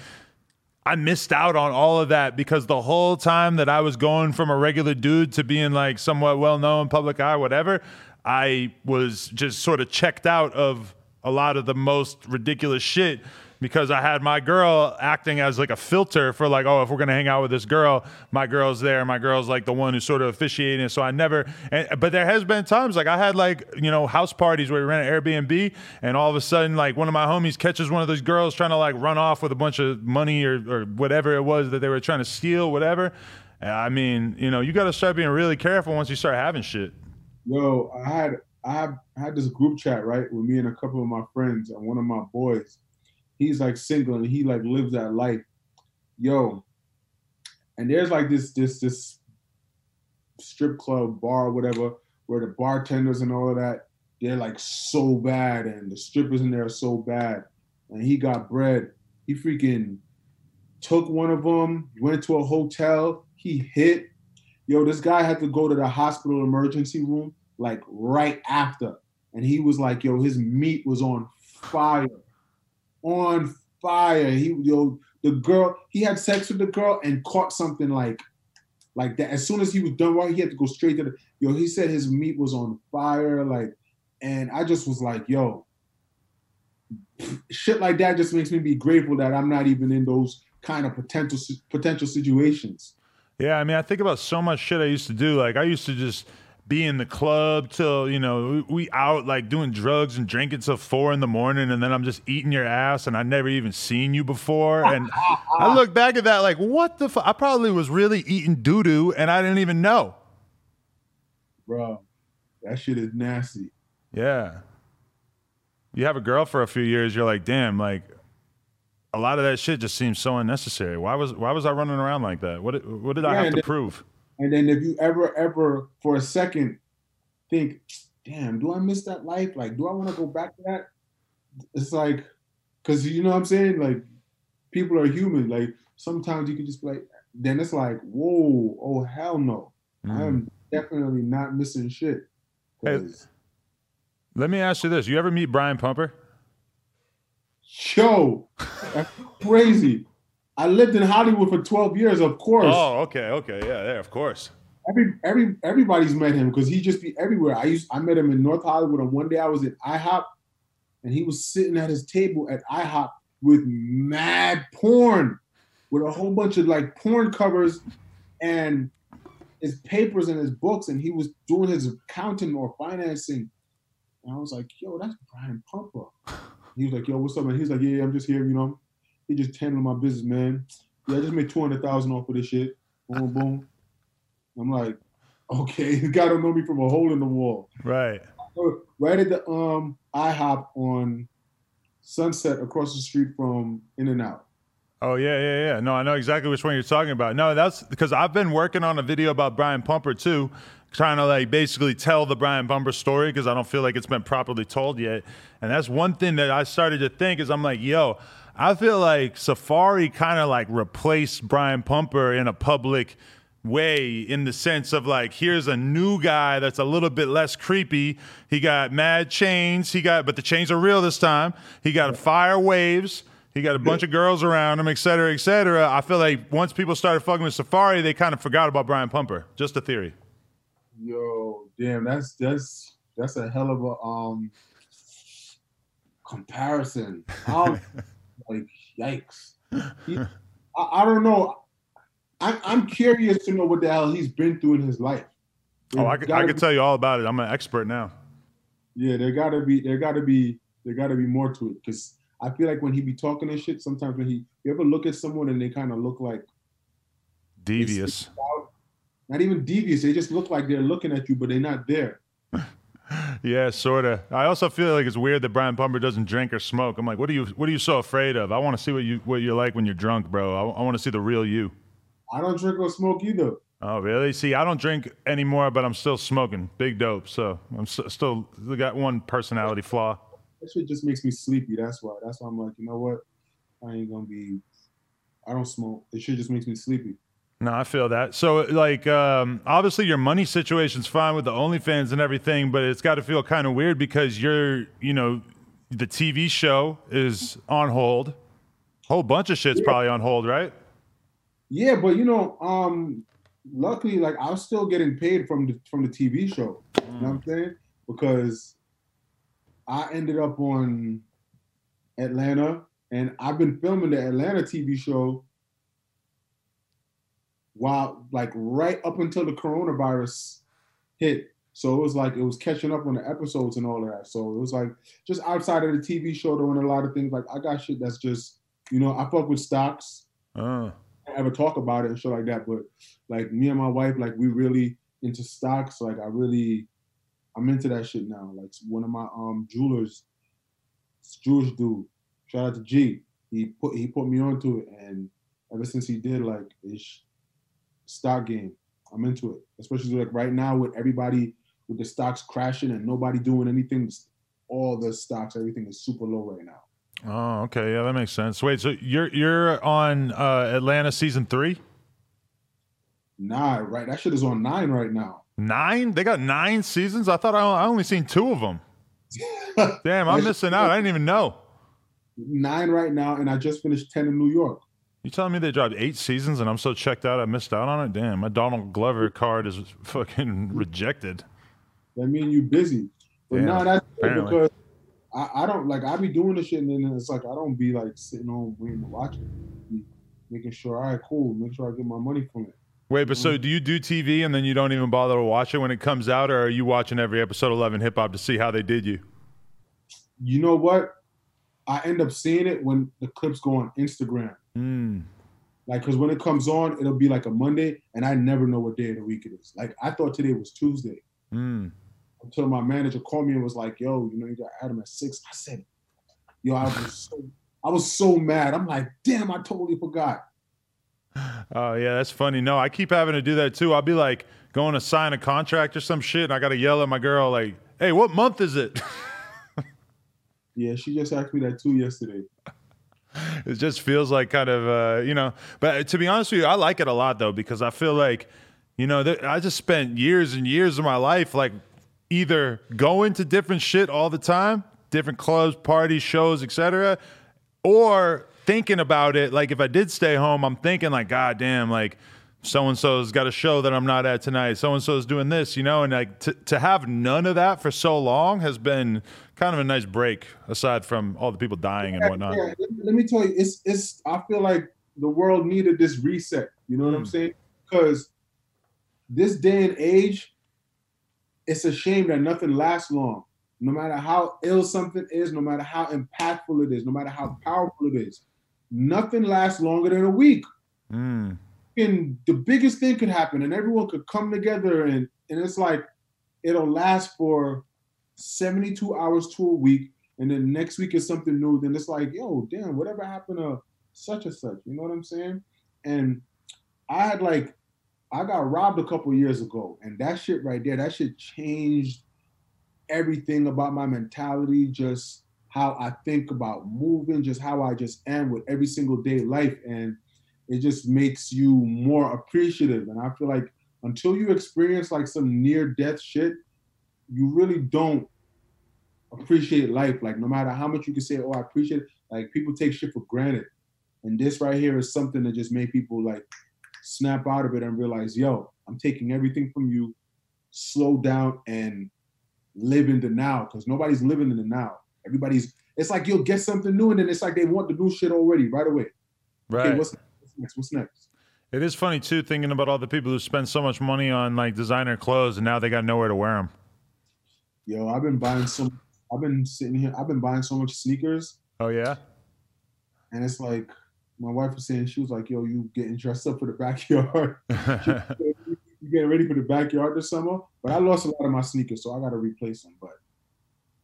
I missed out on all of that because the whole time that I was going from a regular dude to being like somewhat well known, public eye, whatever, I was just sort of checked out of a lot of the most ridiculous shit because I had my girl acting as like a filter for like, oh, if we're gonna hang out with this girl, my girl's there. My girl's like the one who's sort of officiating. So I never. And, but there has been times like I had like you know house parties where we ran an Airbnb, and all of a sudden like one of my homies catches one of those girls trying to like run off with a bunch of money or or whatever it was that they were trying to steal, whatever. I mean, you know, you got to start being really careful once you start having shit. Yo, I had I had this group chat right with me and a couple of my friends and one of my boys. He's like single and he like lives that life. Yo, and there's like this this this strip club bar whatever where the bartenders and all of that they're like so bad and the strippers in there are so bad and he got bread. He freaking took one of them, went to a hotel, he hit. Yo, this guy had to go to the hospital emergency room like right after. And he was like, yo, his meat was on fire. On fire. He yo, the girl, he had sex with the girl and caught something like like that. As soon as he was done, right, he had to go straight to the yo, he said his meat was on fire, like, and I just was like, yo, shit like that just makes me be grateful that I'm not even in those kind of potential potential situations. Yeah, I mean, I think about so much shit I used to do. Like, I used to just be in the club till you know we out like doing drugs and drinking till four in the morning, and then I'm just eating your ass, and I never even seen you before. And I look back at that like, what the? fuck? I probably was really eating doo doo, and I didn't even know. bro. That shit is nasty. Yeah. You have a girl for a few years, you're like, damn, like a lot of that shit just seems so unnecessary. Why was why was I running around like that? What what did I have to prove? And then if you ever, ever for a second think, damn, do I miss that life? Like, do I want to go back to that? It's like, cause you know what I'm saying? Like, people are human. Like, sometimes you can just be like, then it's like, whoa, oh hell no. Mm. I'm definitely not missing shit. Hey. Let me ask you this. You ever meet Brian Pumper? Yo, that's crazy. I lived in Hollywood for 12 years, of course. Oh, okay, okay, yeah, yeah, of course. Every every everybody's met him because he just be everywhere. I used I met him in North Hollywood, and one day I was at IHOP, and he was sitting at his table at IHOP with mad porn, with a whole bunch of like porn covers, and his papers and his books, and he was doing his accounting or financing. And I was like, "Yo, that's Brian Pumper." He was like, "Yo, what's up, And He's like, "Yeah, I'm just here, you know." He just handling my business, man. Yeah, I just made two hundred thousand off of this shit. Boom, boom. I'm like, okay, the guy don't know me from a hole in the wall. Right. Right at the um IHOP on Sunset across the street from In and Out. Oh yeah, yeah, yeah. No, I know exactly which one you're talking about. No, that's because I've been working on a video about Brian Pumper too, trying to like basically tell the Brian Pumper story because I don't feel like it's been properly told yet. And that's one thing that I started to think is I'm like, yo, I feel like Safaree kind of like replaced Brian Pumper in a public way in the sense of like here's a new guy that's a little bit less creepy. He got mad chains he got but the chains are real this time. He got fire waves he got a bunch of girls around him et cetera et cetera. I feel like once people started fucking with Safaree they kind of forgot about brian pumper. Just a theory. Yo, damn, that's that's that's a hell of a um comparison. Like, yikes. He- I, I don't know. I'm I'm curious to know what the hell he's been through in his life. oh i I could be- tell you all about it i'm an expert now Yeah, there gotta be there gotta be there gotta be more to it because I feel like when he be talking and shit, sometimes when he you ever look at someone and they kind of look like devious not even devious, they just look like they're looking at you, but they're not there. Yeah sort of i also feel like it's weird that brian pumper doesn't drink or smoke i'm like what are you what are you so afraid of i want to see what you what you're like when you're drunk bro i, I want to see the real you I don't drink or smoke either. Oh, really? See, I don't drink anymore, but I'm still smoking big dope. So I'm s- still got one personality flaw. That shit just makes me sleepy. That's why. That's why I'm like, you know what? I ain't gonna be. I don't smoke. It shit just makes me sleepy. No, I feel that. So, like, um, obviously, your money situation's fine with the OnlyFans and everything, but it's got to feel kind of weird because you're, you know, the TV show is on hold. Whole bunch of shit's probably on hold, right? Yeah, but you know, um, luckily, like I'm still getting paid from the from the TV show. You know what I'm saying? Because I ended up on Atlanta, and I've been filming the Atlanta TV show while like right up until the coronavirus hit. So it was like it was catching up on the episodes and all of that. So it was like just outside of the TV show doing a lot of things. Like I got shit that's just you know I fuck with stocks. Oh, I ever talk about it and shit like that. But like me and my wife, like we really into stocks. Like I really, I'm into that shit now. Like one of my um jewelers, Jewish dude, shout out to G. He put he put me onto it, and ever since he did, like it's stock game. I'm into it, especially like right now with everybody with the stocks crashing and nobody doing anything. All the stocks, everything is super low right now. oh, okay, yeah, that makes sense. Wait, so you're you're on uh, Atlanta season three? Nah, right? That shit is on nine right now. Nine? They got nine seasons. I thought I, I only seen two of them. Damn, I'm missing out. I didn't even know. nine right now, and I just finished ten in New York. You telling me they dropped eight seasons and I'm so checked out I missed out on it? Damn, my Donald Glover card is fucking rejected. That mean you busy. But no, that's because I, I don't like I be doing the shit and then it's like I don't be like sitting home waiting to watch it. Making sure, all right, cool, make sure I get my money from it. Wait, but so do you do TV and then you don't even bother to watch it when it comes out, or are you watching every episode of Love and Hip Hop to see how they did you? You know what? I end up seeing it when the clips go on Instagram. Mm. Like, because when it comes on, it'll be like a Monday, and I never know what day of the week it is. Like, I thought today was Tuesday Mm. until my manager called me and was like, "Yo, you know, you got Adam at six. I said, "Yo, I was so, I was so mad. I'm like, damn, I totally forgot." Oh yeah, that's funny. No, I keep having to do that too. I'll be like going to sign a contract or some shit, and I gotta yell at my girl like, "Hey, what month is it?" Yeah, she just asked me that too yesterday. it just feels like kind of uh, you know. But to be honest with you, I like it a lot though because I feel like you know that I just spent years and years of my life like either going to different shit all the time, different clubs, parties, shows, etc., or thinking about it. Like if I did stay home, I'm thinking like, God damn, like so and so's got a show that I'm not at tonight. So and so's doing this, you know, and like to to have none of that for so long has been kind of a nice break. Aside from all the people dying and whatnot. Yeah, let, me tell you, it's it's. I feel like the world needed this reset. You know what I'm Mm. saying? Because this day and age, it's a shame that nothing lasts long. No matter how ill something is, no matter how impactful it is, no matter how powerful it is, nothing lasts longer than a week. Mm. And the biggest thing could happen, and everyone could come together, and and it's like it'll last for 72 hours to a week, and then next week is something new. Then it's like, yo, damn, whatever happened to such and such? You know what I'm saying? And I had like, I got robbed a couple years ago, and that shit right there, that shit changed everything about my mentality, just how I think about moving, just how I just am with every single day life, and it just makes you more appreciative. And I feel like until you experience like some near death shit, you really don't appreciate life. Like no matter how much you can say, oh, I appreciate it, like people take shit for granted. And this right here is something that just made people like snap out of it and realize, yo, I'm taking everything from you, slow down and live in the now. Cause nobody's living in the now. Everybody's it's like you'll get something new and then it's like they want the new shit already right away. Right. Okay, what's what's next? What's next? It is funny too, thinking about all the people who spend so much money on like designer clothes and now they got nowhere to wear them. Yo, I've been buying some I've been sitting here, I've been buying so much sneakers. Oh yeah. And it's like my wife was saying, she was like, "Yo, you getting dressed up for the backyard? you getting ready for the backyard this summer?" But I lost a lot of my sneakers, so I got to replace them. But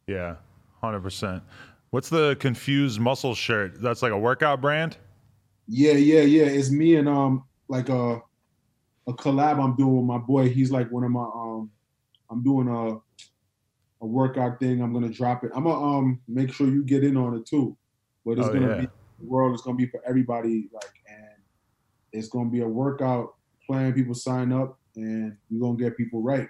yeah, hundred percent. What's the confused muscle shirt? That's like a workout brand. Yeah, yeah, yeah, it's me and um like a a collab I'm doing with my boy. He's like one of my um I'm doing a a workout thing. I'm gonna drop it. I'm gonna um make sure you get in on it too. But it's Oh, gonna yeah. be the world. It's gonna be for everybody. Like and it's gonna be a workout plan. People sign up and we're gonna get people right.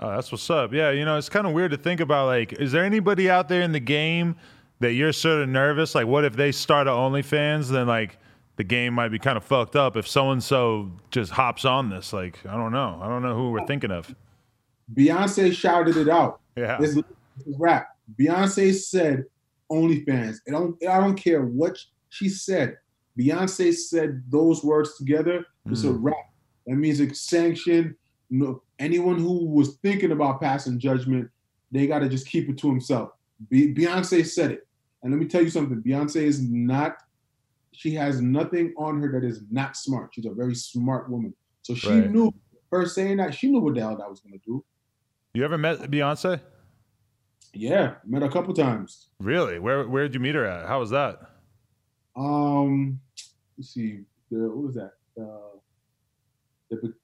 Oh, that's what's up. Yeah, you know, it's kind of weird to think about. Like, is there anybody out there in the game that you're sort of nervous? Like, what if they start a OnlyFans? Then like the game might be kind of fucked up if so and so just hops on this. Like, I don't know. I don't know who we're thinking of. Beyonce shouted it out. Yeah. This is rap. Beyonce said OnlyFans. I don't I don't care what she said. Beyonce said those words together. It's a Mm. rap. That means it's sanctioned. No, anyone who was thinking about passing judgment, they got to just keep it to himself. Be- Beyonce said it, and let me tell you something. Beyonce is not. She has nothing on her that is not smart. She's a very smart woman. So she Right. knew her saying that. She knew what the hell that was gonna do. You ever met Beyonce? Yeah, met a couple times. Really? Where Where did you meet her at? How was that? Um, let's see, the what was that? Uh, the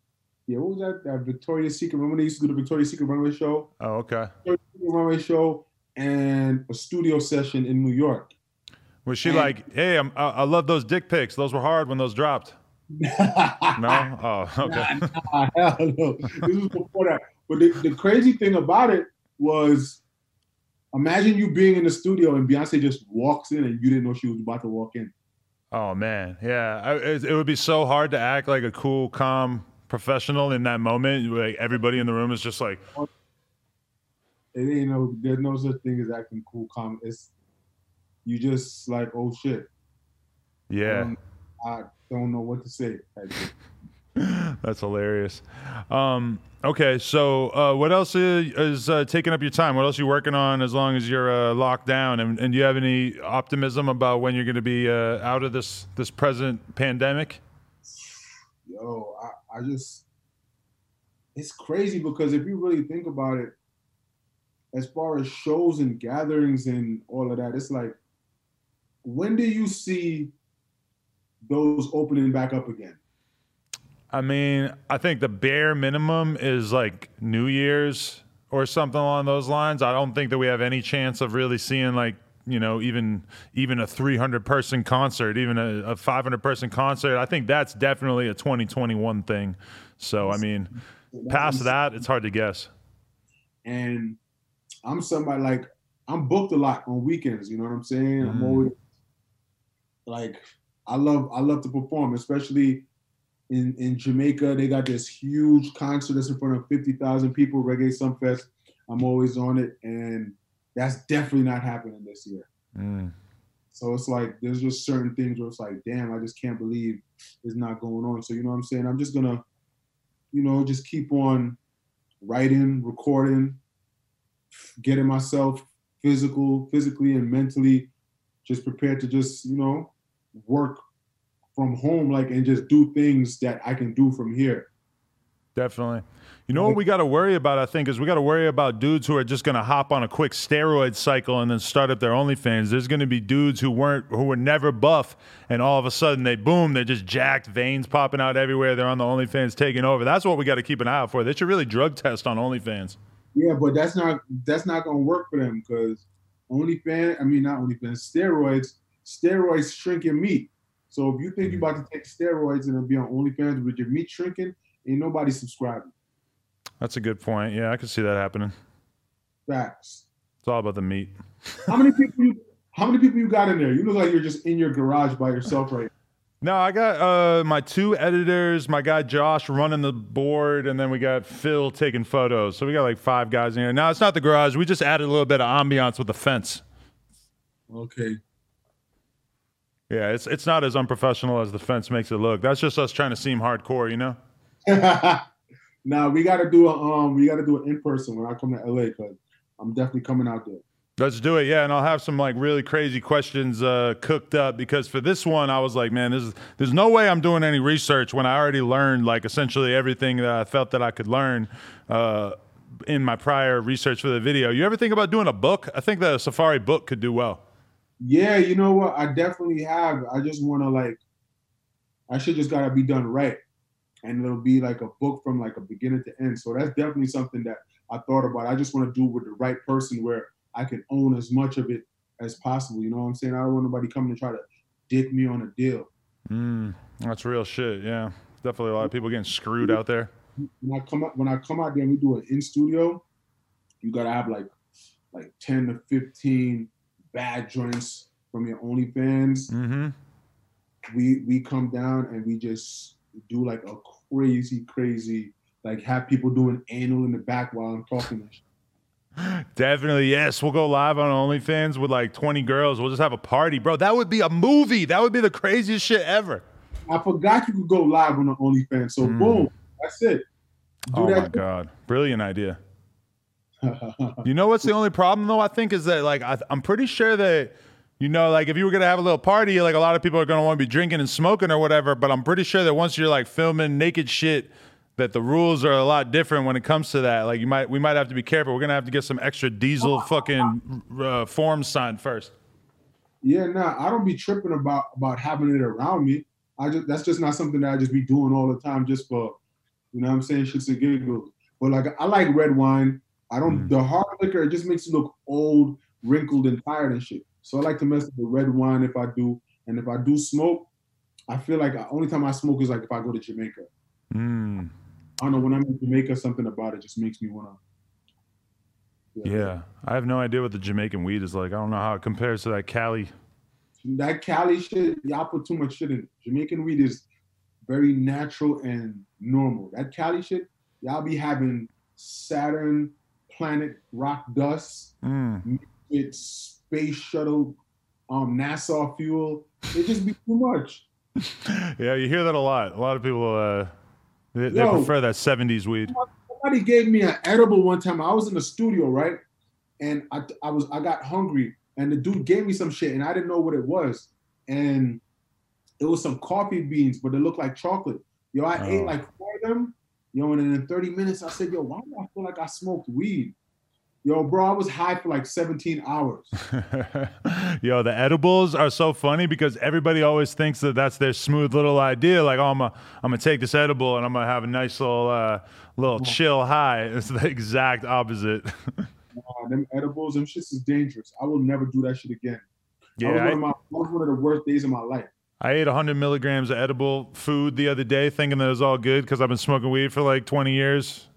yeah, what was that? That Victoria's Secret. Remember they used to do the Victoria's Secret runway show, Oh, okay. Victoria's Secret runway show, and a studio session in New York. Was she And- like, "Hey, I'm, I, I love those dick pics. Those were hard when those dropped." No. Oh, okay. Nah, hell no. This was before that. But the, the crazy thing about it was, imagine you being in the studio and Beyonce just walks in and you didn't know she was about to walk in. Oh man, yeah. I, it, it would be so hard to act like a cool, calm professional in that moment. Like everybody in the room is just like, it ain't no there's no such thing as acting cool calm it's you just like oh shit yeah. um, i don't know what to say. That's hilarious. Um, okay, so uh, what else is, is uh, taking up your time? What else are you working on as long as you're uh, locked down? And, and do you have any optimism about when you're going to be uh, out of this this present pandemic? Yo, I, I just it's crazy because if you really think about it, as far as shows and gatherings and all of that, it's like when do you see those opening back up again? I mean, I think the bare minimum is like New Year's or something along those lines. I don't think that we have any chance of really seeing like you know even even a 300 person concert, even a, a 500 person concert. I think that's definitely a 2021 thing. So I mean, past that, it's hard to guess. And I'm somebody like I'm booked a lot on weekends. You know what I'm saying? I'm Mhm. always like I love I love to perform, especially in in Jamaica. They got this huge concert that's in front of fifty thousand people, Reggae Sunfest. I'm always on it, and that's definitely not happening this year. Mm. So it's like there's just certain things where it's like, damn, I just can't believe it's not going on. So you know what I'm saying? I'm just gonna, you know, just keep on writing, recording, getting myself physical, physically and mentally just prepared to just, you know, work from home like and just do things that I can do from here. Definitely. You know what we got to worry about, I think, is we got to worry about dudes who are just going to hop on a quick steroid cycle and then start up their OnlyFans. There's going to be dudes who weren't, who were never buff, and all of a sudden they boom, they're just jacked, veins popping out everywhere. They're on the OnlyFans taking over. That's what we got to keep an eye out for. They should really drug test on OnlyFans. Yeah, but that's not that's not gonna work for them because OnlyFans, I mean not only OnlyFans, steroids, steroids shrinking meat. So if you think you're mm-hmm. about to take steroids and it'll be on OnlyFans with your meat shrinking, ain't nobody subscribing. That's a good point. Yeah, I could see that happening. Facts. It's all about the meat. How many people you how many people you got in there? You look like you're just in your garage by yourself right No, I got uh, my two editors, my guy Josh running the board, and then we got Phil taking photos. So we got like five guys in here. Now it's not the garage. We just added a little bit of ambiance with the fence. Okay. Yeah, it's it's not as unprofessional as the fence makes it look. That's just us trying to seem hardcore, you know. now we gotta do a um we gotta do it in person when I come to LA because I'm definitely coming out there. Let's do it, yeah. And I'll have some like really crazy questions uh, cooked up because for this one, I was like, man, is, there's no way I'm doing any research when I already learned like essentially everything that I felt that I could learn uh, in my prior research for the video. You ever think about doing a book? I think the Safaree book could do well. Yeah, you know what? I definitely have. I just want to like, I should just gotta be done right, and it'll be like a book from like a beginning to end. So that's definitely something that I thought about. I just want to do with the right person where I can own as much of it as possible. You know what I'm saying? I don't want nobody coming to try to dick me on a deal. Mm, that's real shit. Yeah, definitely a lot of people getting screwed out there. When I come out, when I come out there and we do it in studio, you gotta have like like 10 to 15 bad joints from your OnlyFans. Mm-hmm. we we come down and we just do like a crazy, crazy, like have people doing anal in the back while I'm talking. Definitely, yes. We'll go live on OnlyFans with like 20 girls. We'll just have a party, bro. That would be a movie. That would be the craziest shit ever. I forgot you could go live on the OnlyFans. So Mm. boom, that's it. Do oh my that. god, brilliant idea. You know what's the only problem though? I think is that like I, I'm pretty sure that you know like if you were gonna have a little party, like a lot of people are gonna want to be drinking and smoking or whatever. But I'm pretty sure that once you're like filming naked shit, that the rules are a lot different when it comes to that. Like you might we might have to be careful. We're gonna have to get some extra diesel fucking uh, forms signed first. yeah, nah, I don't be tripping about about having it around me. I just that's just not something that I just be doing all the time just for, you know what I'm saying, shits and giggles. But like I like red wine. I don't Mm. the hard liquor, it just makes you look old, wrinkled, and tired and shit. So I like to mess with the red wine if I do. And if I do smoke, I feel like the only time I smoke is like if I go to Jamaica. Mm, I don't know when I'm in Jamaica, something about it just makes me wanna. yeah, I have no idea what the Jamaican weed is like. I don't know how it compares to that Cali. That Cali shit, y'all put too much shit in. Jamaican weed is very natural and normal. That Cali shit, y'all be having Saturn, planet, rock dust, Mm. with space shuttle, um, NASA fuel. It just be too much. Yeah, you hear that a lot. A lot of people uh, They, they Yo. prefer that 70s weed. Somebody gave me an edible one time. I was in the studio, right? And I, I was I got hungry, and the dude gave me some shit, and I didn't know what it was. And it was some coffee beans, but they looked like chocolate. Yo, I ate Oh. like four of them. Yo, and then in 30 minutes, I said, Yo, why do I feel like I smoked weed? Yo, bro, I was high for like 17 hours. Yo, the edibles are so funny because everybody always thinks that that's their smooth little idea. Like, oh, I'm gonna I'm gonna take this edible and I'm gonna have a nice little uh, little chill high. It's the exact opposite. Uh, them edibles, them shits is dangerous. I will never do that shit again. that, was yeah, one I, of my, that was one of the worst days of my life. I ate 100 milligrams of edible food the other day, thinking that it was all good because I've been smoking weed for like 20 years.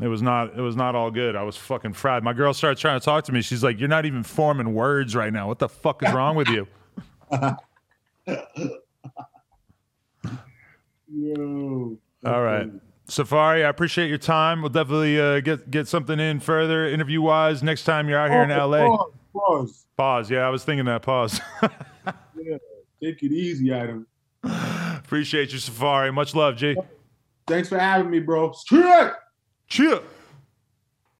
It was not. It was not all good. I was fucking fried. My girl started trying to talk to me. She's like, "You're not even forming words right now. What the fuck is wrong with you?" Yo. All right. Safaree, I appreciate your time. We'll definitely uh, get get something in further interview wise next time you're out here in Oh, LA. Pause, pause. Pause. Yeah, I was thinking that. Pause. Take it easy, Adam. appreciate you, Safaree. Much love, G. Thanks for having me, bro. Straight. 去